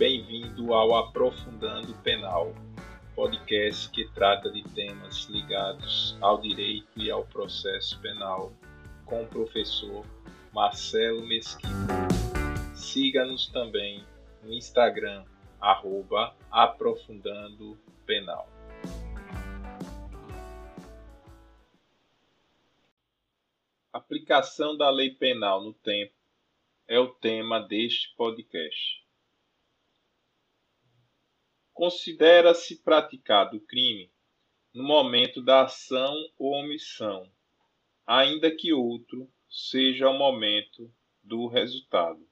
Bem-vindo ao Aprofundando Penal, podcast que trata de temas ligados ao direito e ao processo penal, com o professor Marcelo Mesquita. Siga-nos também no Instagram, arroba Aprofundando Penal. Aplicação da lei penal no tempo é o tema deste podcast. Considera-se praticado o crime no momento da ação ou omissão, ainda que outro seja o momento do resultado.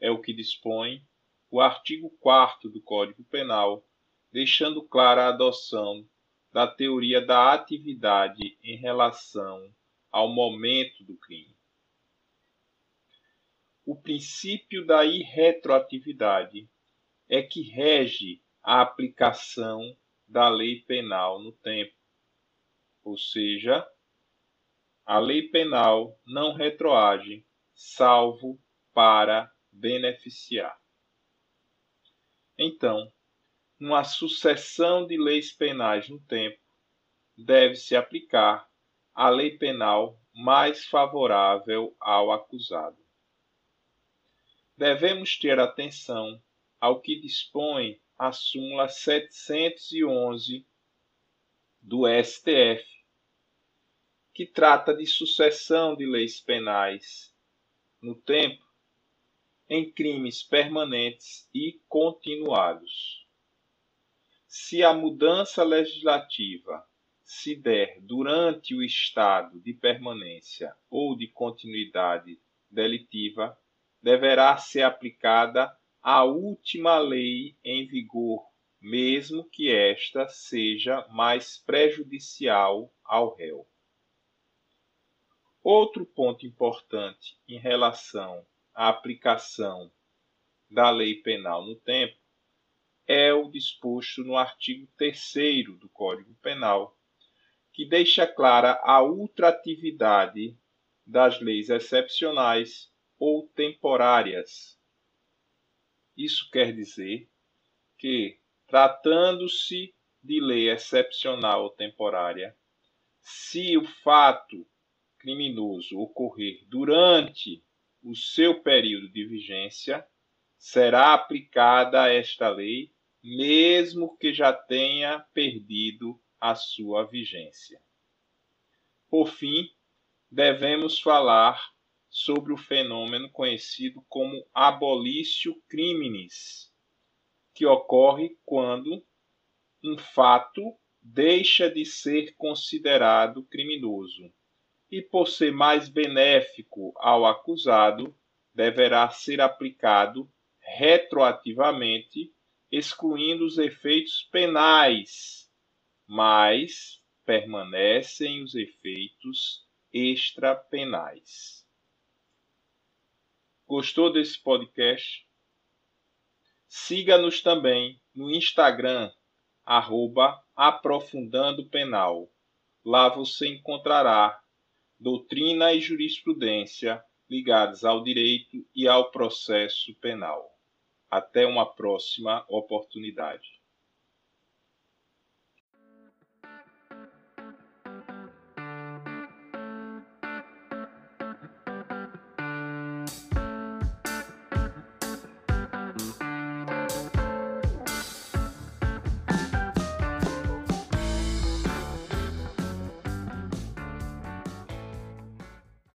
É o que dispõe o artigo 4 do Código Penal, deixando clara a adoção da teoria da atividade em relação ao momento do crime o princípio da irretroatividade é que rege a aplicação da lei penal no tempo. Ou seja, a lei penal não retroage, salvo para beneficiar. Então, uma sucessão de leis penais no tempo deve-se aplicar a lei penal mais favorável ao acusado devemos ter atenção ao que dispõe a súmula 711 do STF, que trata de sucessão de leis penais no tempo em crimes permanentes e continuados. Se a mudança legislativa se der durante o estado de permanência ou de continuidade delitiva, deverá ser aplicada a última lei em vigor, mesmo que esta seja mais prejudicial ao réu. Outro ponto importante em relação à aplicação da lei penal no tempo é o disposto no artigo 3 do Código Penal, que deixa clara a ultratividade das leis excepcionais ou temporárias. Isso quer dizer que, tratando-se de lei excepcional ou temporária, se o fato criminoso ocorrer durante o seu período de vigência, será aplicada esta lei, mesmo que já tenha perdido a sua vigência. Por fim, devemos falar sobre o fenômeno conhecido como abolício criminis, que ocorre quando um fato deixa de ser considerado criminoso e, por ser mais benéfico ao acusado, deverá ser aplicado retroativamente, excluindo os efeitos penais, mas permanecem os efeitos extrapenais. Gostou desse podcast? Siga-nos também no Instagram, arroba Aprofundando Penal. Lá você encontrará doutrina e jurisprudência ligados ao direito e ao processo penal. Até uma próxima oportunidade.